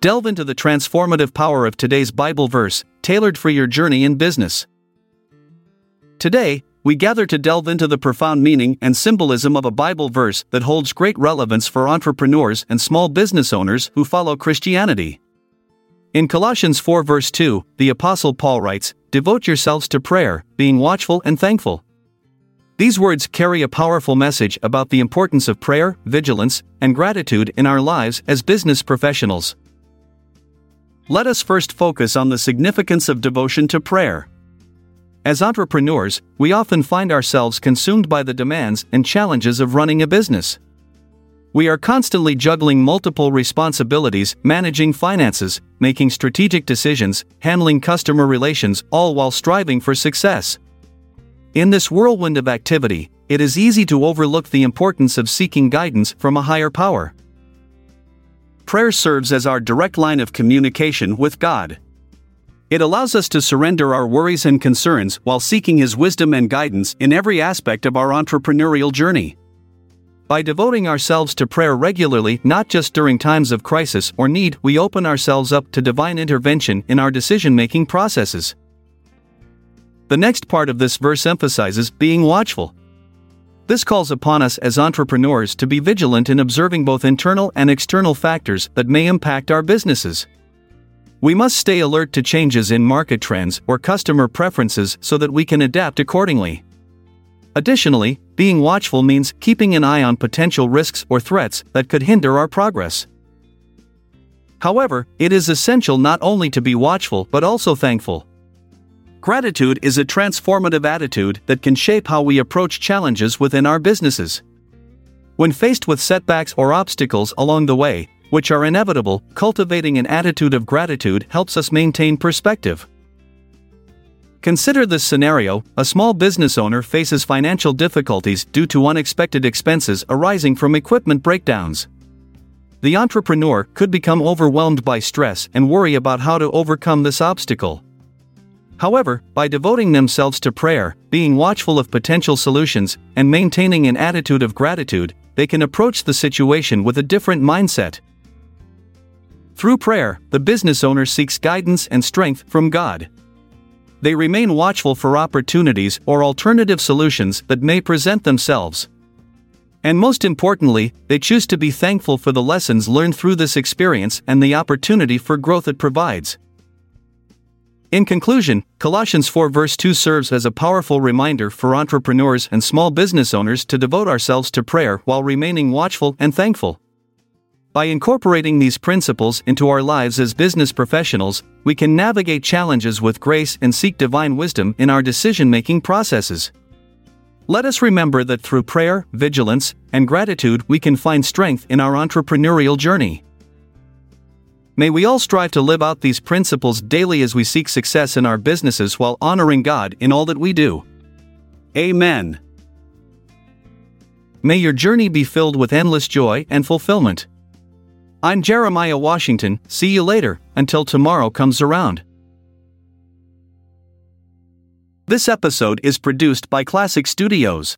delve into the transformative power of today's Bible verse, tailored for your journey in business. Today, we gather to delve into the profound meaning and symbolism of a Bible verse that holds great relevance for entrepreneurs and small business owners who follow Christianity. In Colossians 4, verse 2, the Apostle Paul writes, Devote yourselves to prayer, being watchful and thankful. These words carry a powerful message about the importance of prayer, vigilance, and gratitude in our lives as business professionals. Let us first focus on the significance of devotion to prayer. As entrepreneurs, we often find ourselves consumed by the demands and challenges of running a business. We are constantly juggling multiple responsibilities, managing finances, making strategic decisions, handling customer relations, all while striving for success. In this whirlwind of activity, it is easy to overlook the importance of seeking guidance from a higher power. Prayer serves as our direct line of communication with God. It allows us to surrender our worries and concerns while seeking His wisdom and guidance in every aspect of our entrepreneurial journey. By devoting ourselves to prayer regularly, not just during times of crisis or need, we open ourselves up to divine intervention in our decision making processes. The next part of this verse emphasizes being watchful. This calls upon us as entrepreneurs to be vigilant in observing both internal and external factors that may impact our businesses. We must stay alert to changes in market trends or customer preferences so that we can adapt accordingly. Additionally, being watchful means keeping an eye on potential risks or threats that could hinder our progress. However, it is essential not only to be watchful but also thankful. Gratitude is a transformative attitude that can shape how we approach challenges within our businesses. When faced with setbacks or obstacles along the way, which are inevitable, cultivating an attitude of gratitude helps us maintain perspective. Consider this scenario a small business owner faces financial difficulties due to unexpected expenses arising from equipment breakdowns. The entrepreneur could become overwhelmed by stress and worry about how to overcome this obstacle. However, by devoting themselves to prayer, being watchful of potential solutions, and maintaining an attitude of gratitude, they can approach the situation with a different mindset. Through prayer, the business owner seeks guidance and strength from God. They remain watchful for opportunities or alternative solutions that may present themselves. And most importantly, they choose to be thankful for the lessons learned through this experience and the opportunity for growth it provides. In conclusion, Colossians 4 verse 2 serves as a powerful reminder for entrepreneurs and small business owners to devote ourselves to prayer while remaining watchful and thankful. By incorporating these principles into our lives as business professionals, we can navigate challenges with grace and seek divine wisdom in our decision making processes. Let us remember that through prayer, vigilance, and gratitude, we can find strength in our entrepreneurial journey. May we all strive to live out these principles daily as we seek success in our businesses while honoring God in all that we do. Amen. May your journey be filled with endless joy and fulfillment. I'm Jeremiah Washington, see you later, until tomorrow comes around. This episode is produced by Classic Studios.